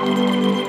Música